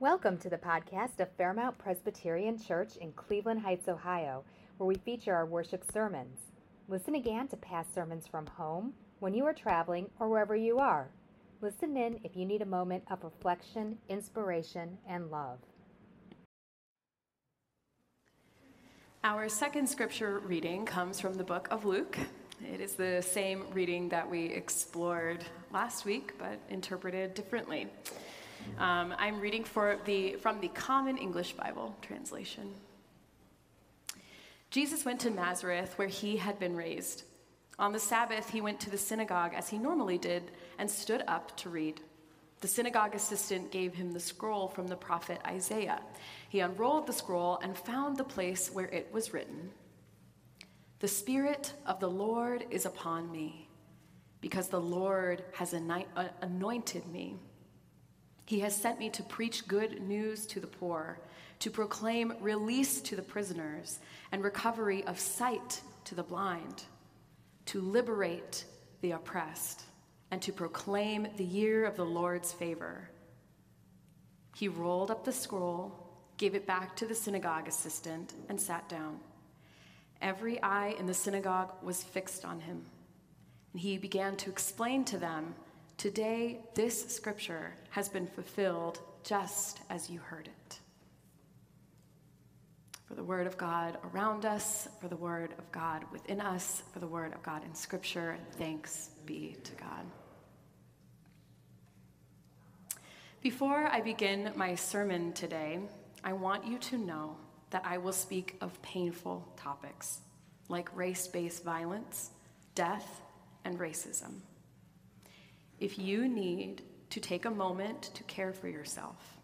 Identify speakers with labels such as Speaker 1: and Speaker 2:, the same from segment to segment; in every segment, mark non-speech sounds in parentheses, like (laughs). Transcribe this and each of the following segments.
Speaker 1: Welcome to the podcast of Fairmount Presbyterian Church in Cleveland Heights, Ohio, where we feature our worship sermons. Listen again to past sermons from home, when you are traveling, or wherever you are. Listen in if you need a moment of reflection, inspiration, and love.
Speaker 2: Our second scripture reading comes from the book of Luke. It is the same reading that we explored last week, but interpreted differently. Um, I'm reading the, from the Common English Bible translation. Jesus went to Nazareth, where he had been raised. On the Sabbath, he went to the synagogue as he normally did and stood up to read. The synagogue assistant gave him the scroll from the prophet Isaiah. He unrolled the scroll and found the place where it was written The Spirit of the Lord is upon me, because the Lord has anointed me he has sent me to preach good news to the poor, to proclaim release to the prisoners, and recovery of sight to the blind, to liberate the oppressed, and to proclaim the year of the Lord's favor. He rolled up the scroll, gave it back to the synagogue assistant, and sat down. Every eye in the synagogue was fixed on him. And he began to explain to them Today, this scripture has been fulfilled just as you heard it. For the word of God around us, for the word of God within us, for the word of God in scripture, thanks be to God. Before I begin my sermon today, I want you to know that I will speak of painful topics like race based violence, death, and racism. If you need to take a moment to care for yourself,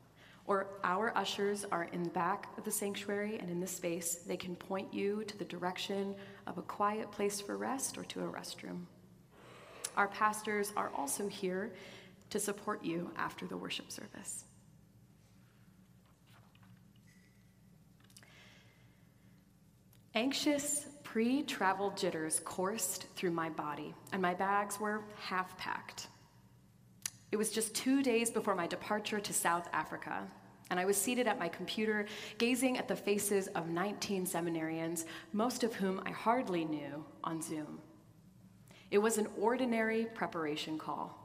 Speaker 2: or our ushers are in the back of the sanctuary and in this space, they can point you to the direction of a quiet place for rest or to a restroom. Our pastors are also here to support you after the worship service. Anxious pre travel jitters coursed through my body, and my bags were half packed. It was just two days before my departure to South Africa, and I was seated at my computer gazing at the faces of 19 seminarians, most of whom I hardly knew, on Zoom. It was an ordinary preparation call.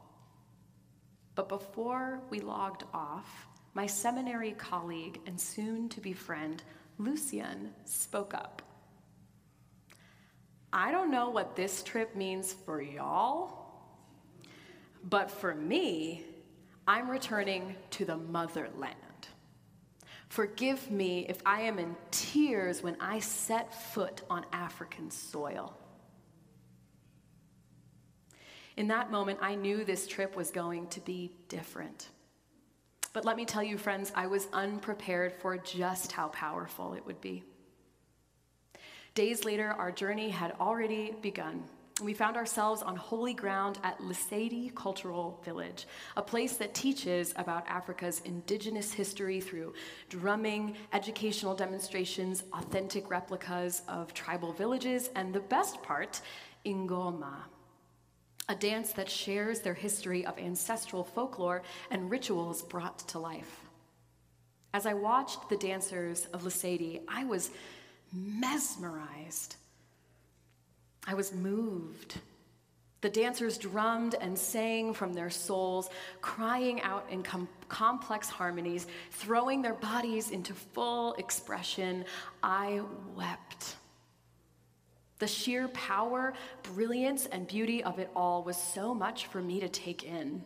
Speaker 2: But before we logged off, my seminary colleague and soon to be friend, Lucian, spoke up. I don't know what this trip means for y'all but for me, I'm returning to the motherland. Forgive me if I am in tears when I set foot on African soil. In that moment, I knew this trip was going to be different. But let me tell you, friends, I was unprepared for just how powerful it would be. Days later, our journey had already begun we found ourselves on holy ground at Lesedi Cultural Village, a place that teaches about Africa's indigenous history through drumming, educational demonstrations, authentic replicas of tribal villages, and the best part, ingoma, a dance that shares their history of ancestral folklore and rituals brought to life. As I watched the dancers of Lesedi, I was mesmerized I was moved. The dancers drummed and sang from their souls, crying out in com- complex harmonies, throwing their bodies into full expression. I wept. The sheer power, brilliance, and beauty of it all was so much for me to take in.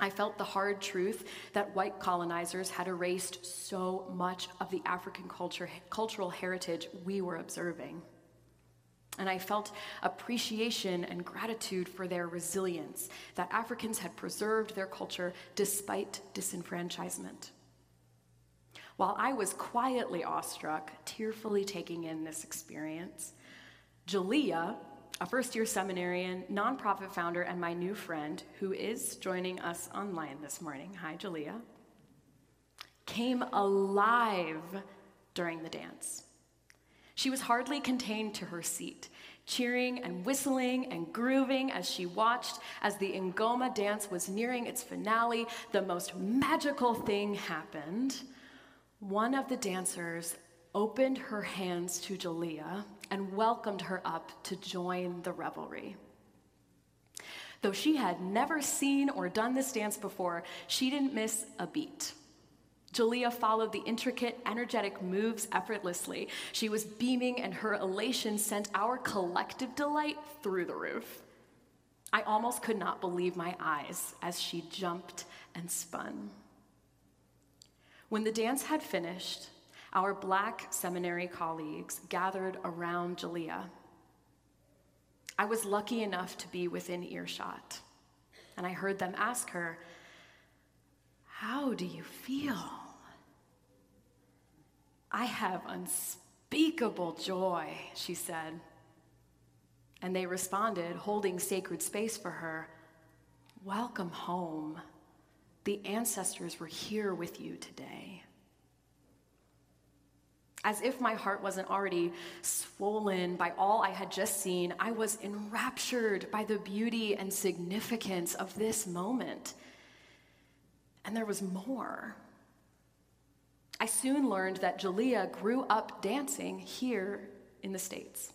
Speaker 2: I felt the hard truth that white colonizers had erased so much of the African culture, cultural heritage we were observing. And I felt appreciation and gratitude for their resilience, that Africans had preserved their culture despite disenfranchisement. While I was quietly awestruck, tearfully taking in this experience, Jalea, a first year seminarian, nonprofit founder, and my new friend, who is joining us online this morning, hi, Jalea, came alive during the dance. She was hardly contained to her seat, cheering and whistling and grooving as she watched as the Ngoma dance was nearing its finale, the most magical thing happened. One of the dancers opened her hands to Jaliyah and welcomed her up to join the revelry. Though she had never seen or done this dance before, she didn't miss a beat. Jaliyah followed the intricate, energetic moves effortlessly. She was beaming, and her elation sent our collective delight through the roof. I almost could not believe my eyes as she jumped and spun. When the dance had finished, our black seminary colleagues gathered around Jaliyah. I was lucky enough to be within earshot, and I heard them ask her, How do you feel? I have unspeakable joy, she said. And they responded, holding sacred space for her Welcome home. The ancestors were here with you today. As if my heart wasn't already swollen by all I had just seen, I was enraptured by the beauty and significance of this moment. And there was more. I soon learned that Jaliyah grew up dancing here in the States.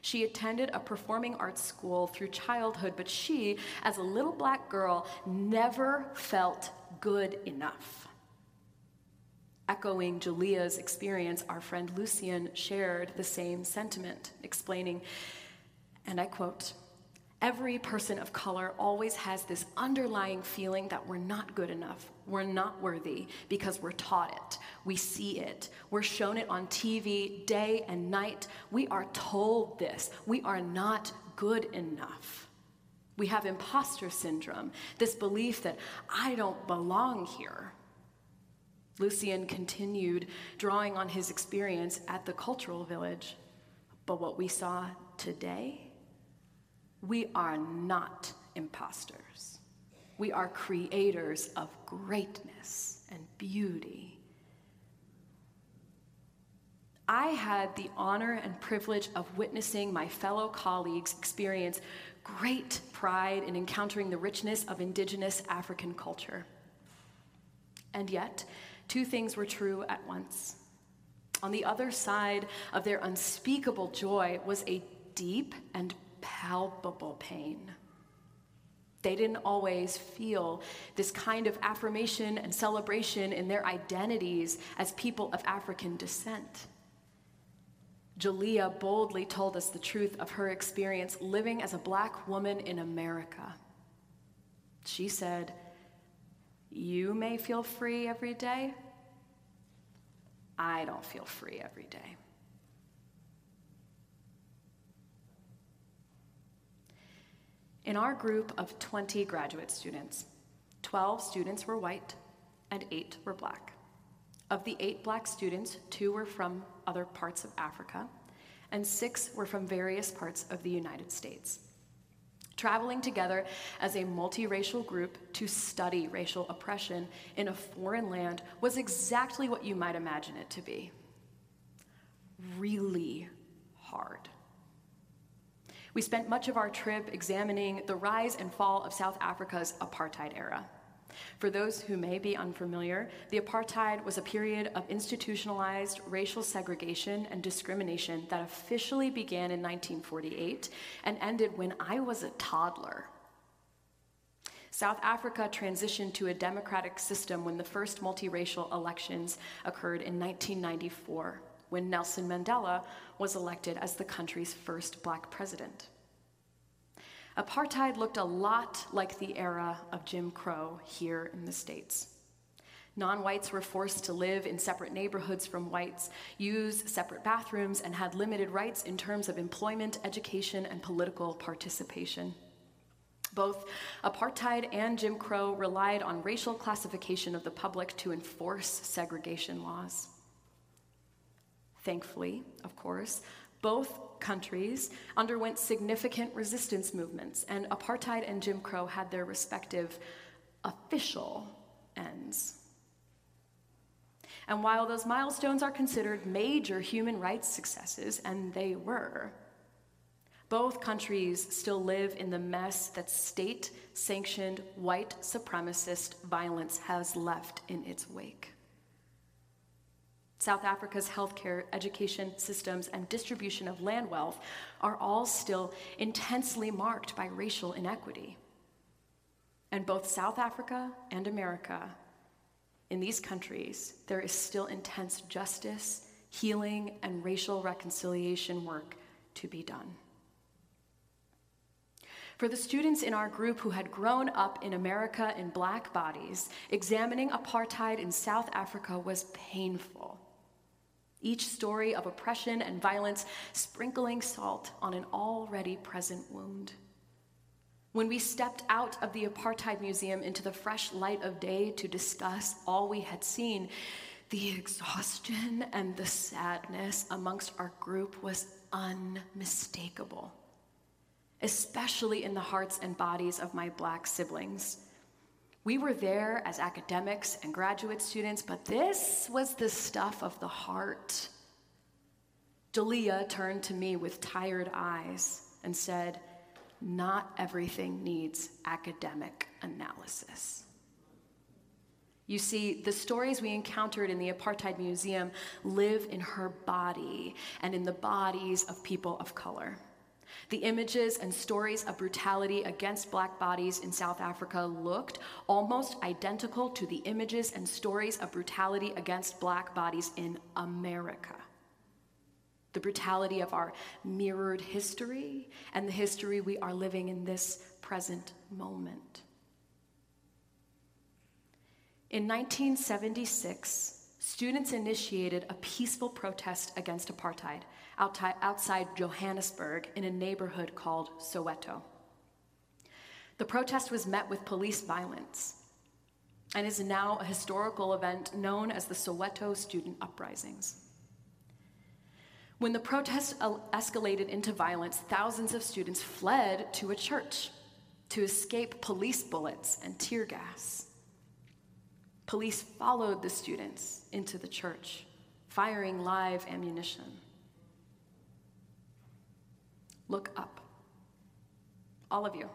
Speaker 2: She attended a performing arts school through childhood, but she, as a little black girl, never felt good enough. Echoing Jaliyah's experience, our friend Lucian shared the same sentiment, explaining, and I quote, Every person of color always has this underlying feeling that we're not good enough, we're not worthy, because we're taught it, we see it, we're shown it on TV day and night. We are told this. We are not good enough. We have imposter syndrome, this belief that I don't belong here. Lucian continued drawing on his experience at the cultural village. But what we saw today, we are not imposters. We are creators of greatness and beauty. I had the honor and privilege of witnessing my fellow colleagues experience great pride in encountering the richness of indigenous African culture. And yet, two things were true at once. On the other side of their unspeakable joy was a deep and palpable pain. They didn't always feel this kind of affirmation and celebration in their identities as people of African descent. Jaliyah boldly told us the truth of her experience living as a black woman in America. She said, You may feel free every day. I don't feel free every day. In our group of 20 graduate students, 12 students were white and eight were black. Of the eight black students, two were from other parts of Africa, and six were from various parts of the United States. Traveling together as a multiracial group to study racial oppression in a foreign land was exactly what you might imagine it to be really hard. We spent much of our trip examining the rise and fall of South Africa's apartheid era. For those who may be unfamiliar, the apartheid was a period of institutionalized racial segregation and discrimination that officially began in 1948 and ended when I was a toddler. South Africa transitioned to a democratic system when the first multiracial elections occurred in 1994 when Nelson Mandela was elected as the country's first black president. Apartheid looked a lot like the era of Jim Crow here in the States. Non whites were forced to live in separate neighborhoods from whites, use separate bathrooms, and had limited rights in terms of employment, education, and political participation. Both apartheid and Jim Crow relied on racial classification of the public to enforce segregation laws. Thankfully, of course, both countries underwent significant resistance movements, and apartheid and Jim Crow had their respective official ends. And while those milestones are considered major human rights successes, and they were, Both countries still live in the mess that state sanctioned white supremacist violence has left in its wake. South Africa's healthcare, education systems, and distribution of land wealth are all still intensely marked by racial inequity. And both South Africa and America, in these countries, there is still intense justice, healing, and racial reconciliation work to be done. For the students in our group who had grown up in America in black bodies, examining apartheid in South Africa was painful. Each story of oppression and violence sprinkling salt on an already present wound. When we stepped out of the Apartheid Museum into the fresh light of day to discuss all we had seen, the exhaustion and the sadness amongst our group was unmistakable, especially in the hearts and bodies of my black siblings. We were there as academics and graduate students, but this was the stuff of the heart. Dalia turned to me with tired eyes and said, Not everything needs academic analysis. You see, the stories we encountered in the Apartheid Museum live in her body and in the bodies of people of color. The images and stories of brutality against black bodies in South Africa looked almost identical to the images and stories of brutality against black bodies in America. The brutality of our mirrored history and the history we are living in this present moment. In 1976, students initiated a peaceful protest against apartheid outside Johannesburg in a neighborhood called Soweto. The protest was met with police violence and is now a historical event known as the Soweto Student Uprisings. When the protest escalated into violence, thousands of students fled to a church to escape police bullets and tear gas. Police followed the students into the church, firing live ammunition. Look up. All of you,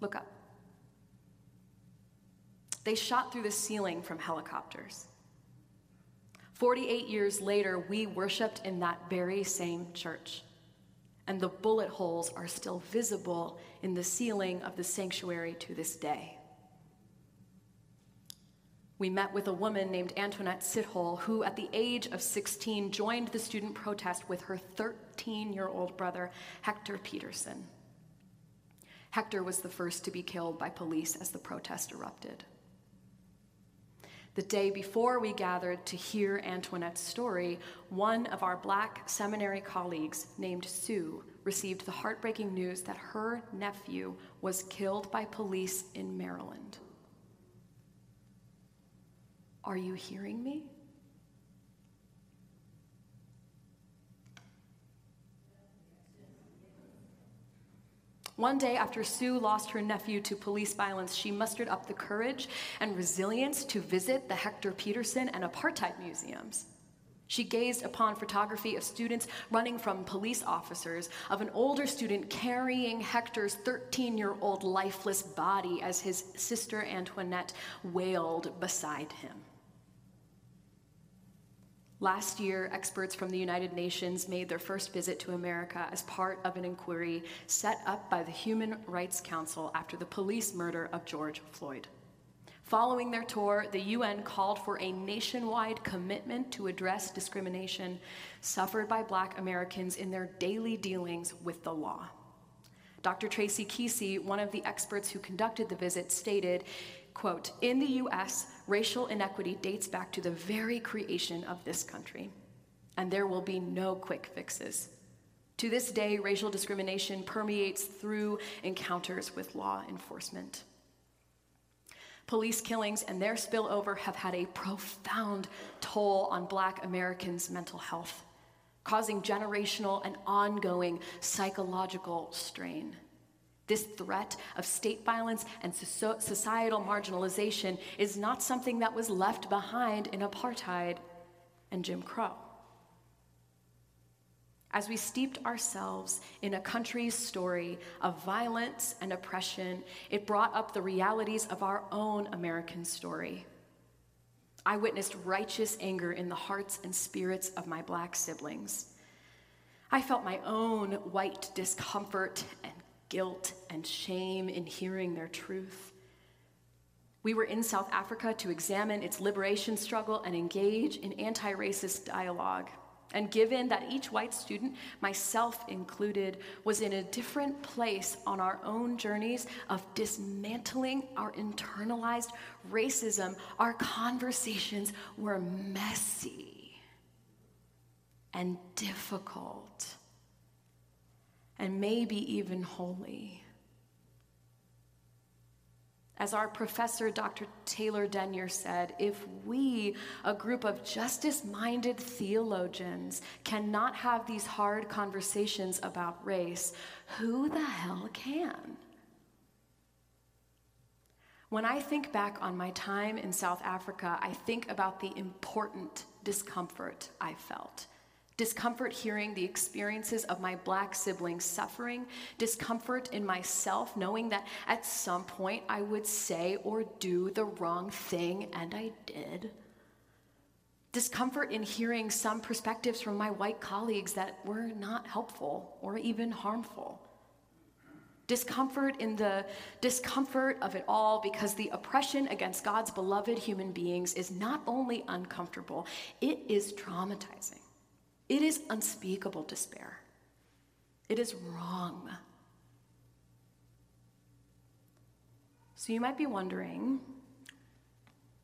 Speaker 2: look up. They shot through the ceiling from helicopters. 48 years later, we worshiped in that very same church, and the bullet holes are still visible in the ceiling of the sanctuary to this day. We met with a woman named Antoinette Sithole, who, at the age of 16, joined the student protest with her 13 year old brother, Hector Pieterson. Hector was the first to be killed by police as the protest erupted. The day before we gathered to hear Antoinette's story, one of our black seminary colleagues, named Sue, received the heartbreaking news that her nephew was killed by police in Maryland. Are you hearing me? One day after Sue lost her nephew to police violence, she mustered up the courage and resilience to visit the Hector Pieterson and apartheid museums. She gazed upon photography of students running from police officers, of an older student carrying Hector's 13 year old lifeless body as his sister Antoinette wailed beside him. Last year, experts from the United Nations made their first visit to America as part of an inquiry set up by the Human Rights Council after the police murder of George Floyd. Following their tour, the UN called for a nationwide commitment to address discrimination suffered by Black Americans in their daily dealings with the law. Dr. Tracie Keesee, one of the experts who conducted the visit, stated quote, in the US, racial inequity dates back to the very creation of this country, and there will be no quick fixes. To this day, racial discrimination permeates through encounters with law enforcement. Police killings and their spillover have had a profound toll on Black Americans' mental health, causing generational and ongoing psychological strain. This threat of state violence and societal marginalization is not something that was left behind in apartheid and Jim Crow. as we steeped ourselves in a country's story of violence and oppression, it brought up the realities of our own American story. I witnessed righteous anger in the hearts and spirits of my black siblings. I felt my own white discomfort and guilt and shame in hearing their truth. We were in South Africa to examine its liberation struggle and engage in anti racist dialogue. And given that each white student, myself included, was in a different place on our own journeys of dismantling our internalized racism, our conversations were messy and difficult and maybe even holy. As our professor, Dr. Taylor Denyer, said, if we, a group of justice minded theologians, cannot have these hard conversations about race, who the hell can? When I think back on my time in South Africa, I think about the important discomfort I felt discomfort hearing the experiences of my black siblings suffering, discomfort in myself knowing that at some point I would say or do the wrong thing, and I did. Discomfort in hearing some perspectives from my white colleagues that were not helpful or even harmful. Discomfort in the discomfort of it all because the oppression against God's beloved human beings is not only uncomfortable, it is traumatizing. It is unspeakable despair. It is wrong. So you might be wondering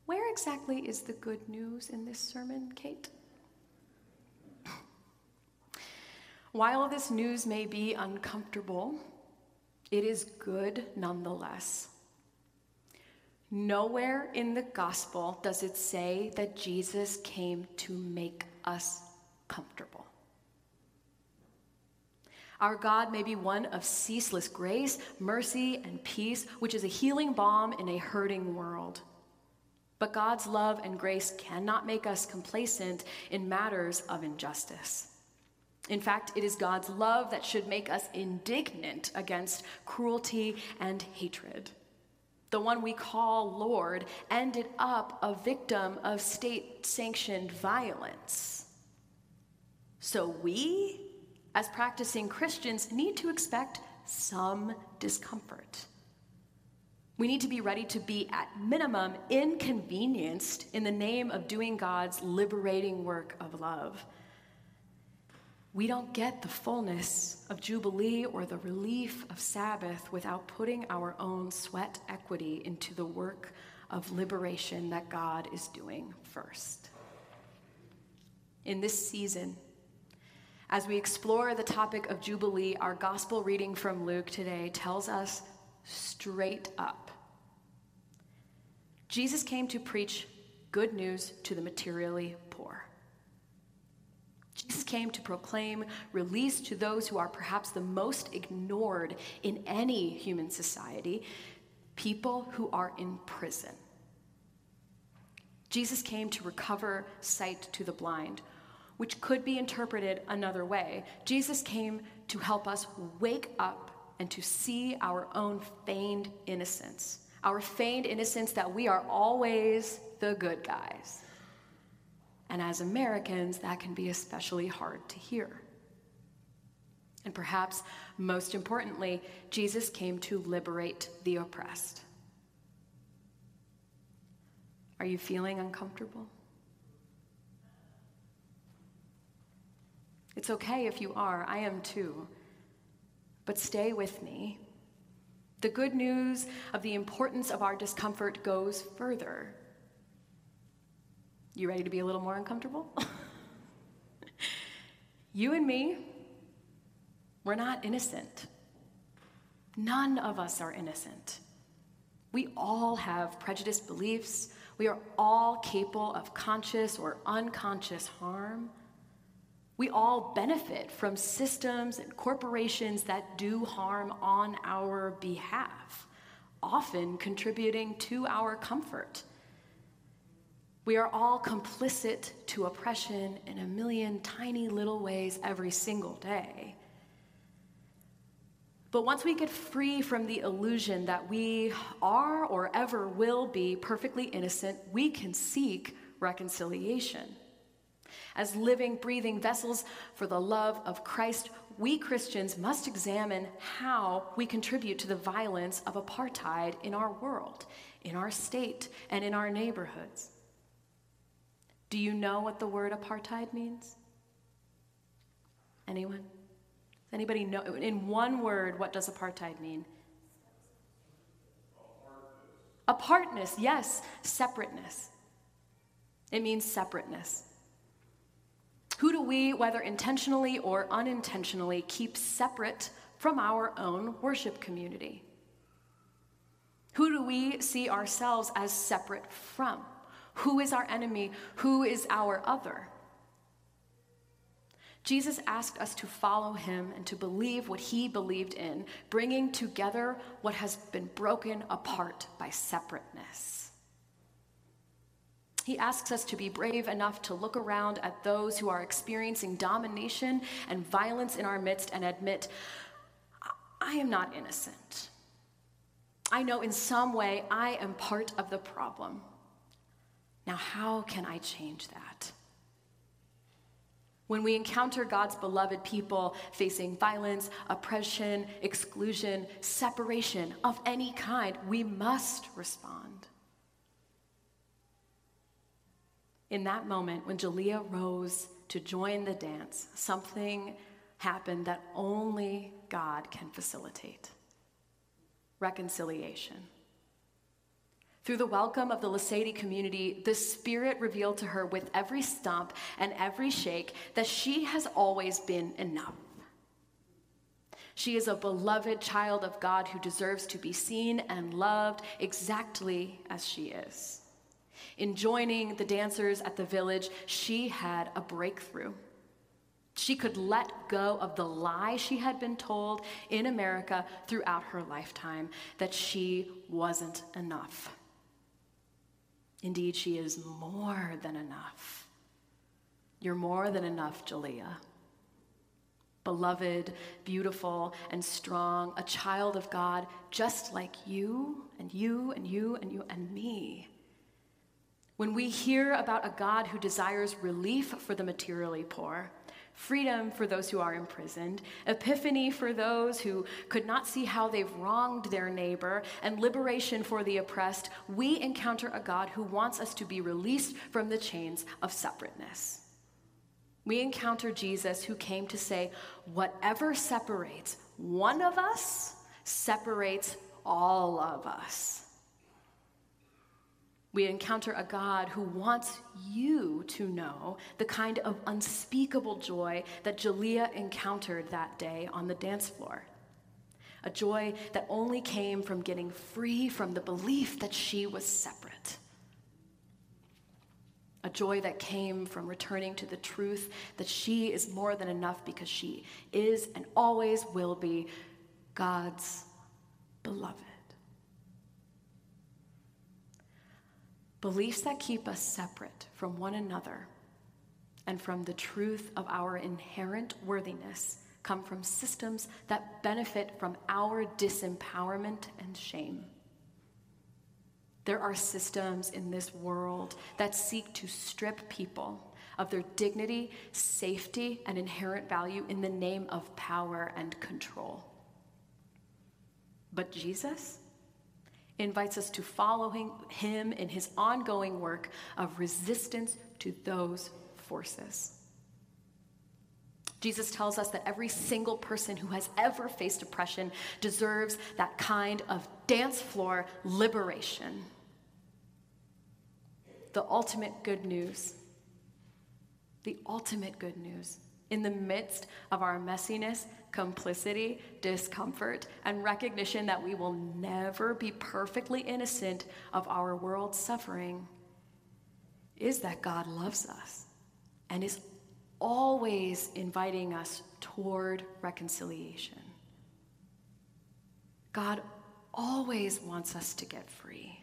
Speaker 2: where exactly is the good news in this sermon, Kate? (clears throat) While this news may be uncomfortable, it is good nonetheless. Nowhere in the gospel does it say that Jesus came to make us comfortable. Our God may be one of ceaseless grace, mercy, and peace, which is a healing balm in a hurting world. But God's love and grace cannot make us complacent in matters of injustice. In fact, it is God's love that should make us indignant against cruelty and hatred. The one we call Lord ended up a victim of state sanctioned violence. So we, as practicing Christians, need to expect some discomfort. We need to be ready to be, at minimum, inconvenienced in the name of doing God's liberating work of love. We don't get the fullness of Jubilee or the relief of Sabbath without putting our own sweat equity into the work of liberation that God is doing first. In this season, as we explore the topic of Jubilee, our gospel reading from Luke today tells us straight up Jesus came to preach good news to the materially poor. Jesus came to proclaim release to those who are perhaps the most ignored in any human society people who are in prison. Jesus came to recover sight to the blind which could be interpreted another way. Jesus came to help us wake up and to see our own feigned innocence, our feigned innocence that we are always the good guys. And as Americans, that can be especially hard to hear. And perhaps most importantly, Jesus came to liberate the oppressed. Are you feeling uncomfortable? It's okay if you are, I am too. But stay with me. The good news of the importance of our discomfort goes further. You ready to be a little more uncomfortable? (laughs) you and me, we're not innocent. None of us are innocent. We all have prejudiced beliefs. We are all capable of conscious or unconscious harm. We all benefit from systems and corporations that do harm on our behalf, often contributing to our comfort. We are all complicit to oppression in a million tiny little ways every single day. But once we get free from the illusion that we are or ever will be perfectly innocent, we can seek reconciliation. As living, breathing vessels for the love of Christ, we Christians must examine how we contribute to the violence of apartheid in our world, in our state, and in our neighborhoods. Do you know what the word apartheid means? Anyone? Does anybody know? In one word, what does apartheid mean? Apartness, yes, separateness. It means separateness. We, whether intentionally or unintentionally, keep separate from our own worship community? Who do we see ourselves as separate from? Who is our enemy? Who is our other? Jesus asked us to follow him and to believe what he believed in, bringing together what has been broken apart by separateness. He asks us to be brave enough to look around at those who are experiencing domination and violence in our midst and admit, I am not innocent. I know in some way I am part of the problem. Now, how can I change that? When we encounter God's beloved people facing violence, oppression, exclusion, separation of any kind, we must respond. In that moment, when Jalea rose to join the dance, something happened that only God can facilitate reconciliation. Through the welcome of the Lesedi community, the Spirit revealed to her with every stomp and every shake that she has always been enough. She is a beloved child of God who deserves to be seen and loved exactly as she is. In joining the dancers at the village, she had a breakthrough. She could let go of the lie she had been told in America throughout her lifetime that she wasn't enough. Indeed, she is more than enough. You're more than enough, Jalea. Beloved, beautiful, and strong, a child of God, just like you and you and you and you and me. When we hear about a God who desires relief for the materially poor, freedom for those who are imprisoned, epiphany for those who could not see how they've wronged their neighbor, and liberation for the oppressed, we encounter a God who wants us to be released from the chains of separateness. We encounter Jesus who came to say, whatever separates one of us separates all of us we encounter a God who wants you to know the kind of unspeakable joy that Jalea encountered that day on the dance floor. A joy that only came from getting free from the belief that she was separate. A joy that came from returning to the truth that she is more than enough because she is and always will be God's beloved. Beliefs that keep us separate from one another and from the truth of our inherent worthiness come from systems that benefit from our disempowerment and shame. There are systems in this world that seek to strip people of their dignity, safety, and inherent value in the name of power and control. But Jesus? Invites us to follow him in his ongoing work of resistance to those forces. Jesus tells us that every single person who has ever faced oppression deserves that kind of dance floor liberation. The ultimate good news. The ultimate good news. In the midst of our messiness complicity, discomfort, and recognition that we will never be perfectly innocent of our world's suffering is that God loves us and is always inviting us toward reconciliation. God always wants us to get free.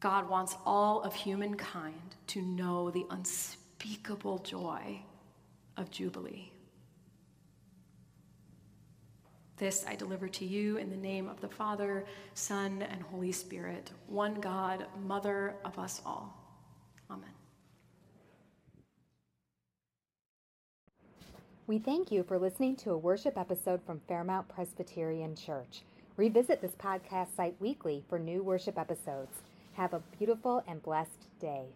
Speaker 2: God wants all of humankind to know the unspeakable joy of Jubilee. This I deliver to you in the name of the Father, Son, and Holy Spirit, one God, Mother of us all. Amen.
Speaker 1: We thank you for listening to a worship episode from Fairmount Presbyterian Church. Revisit this podcast site weekly for new worship episodes. Have a beautiful and blessed day.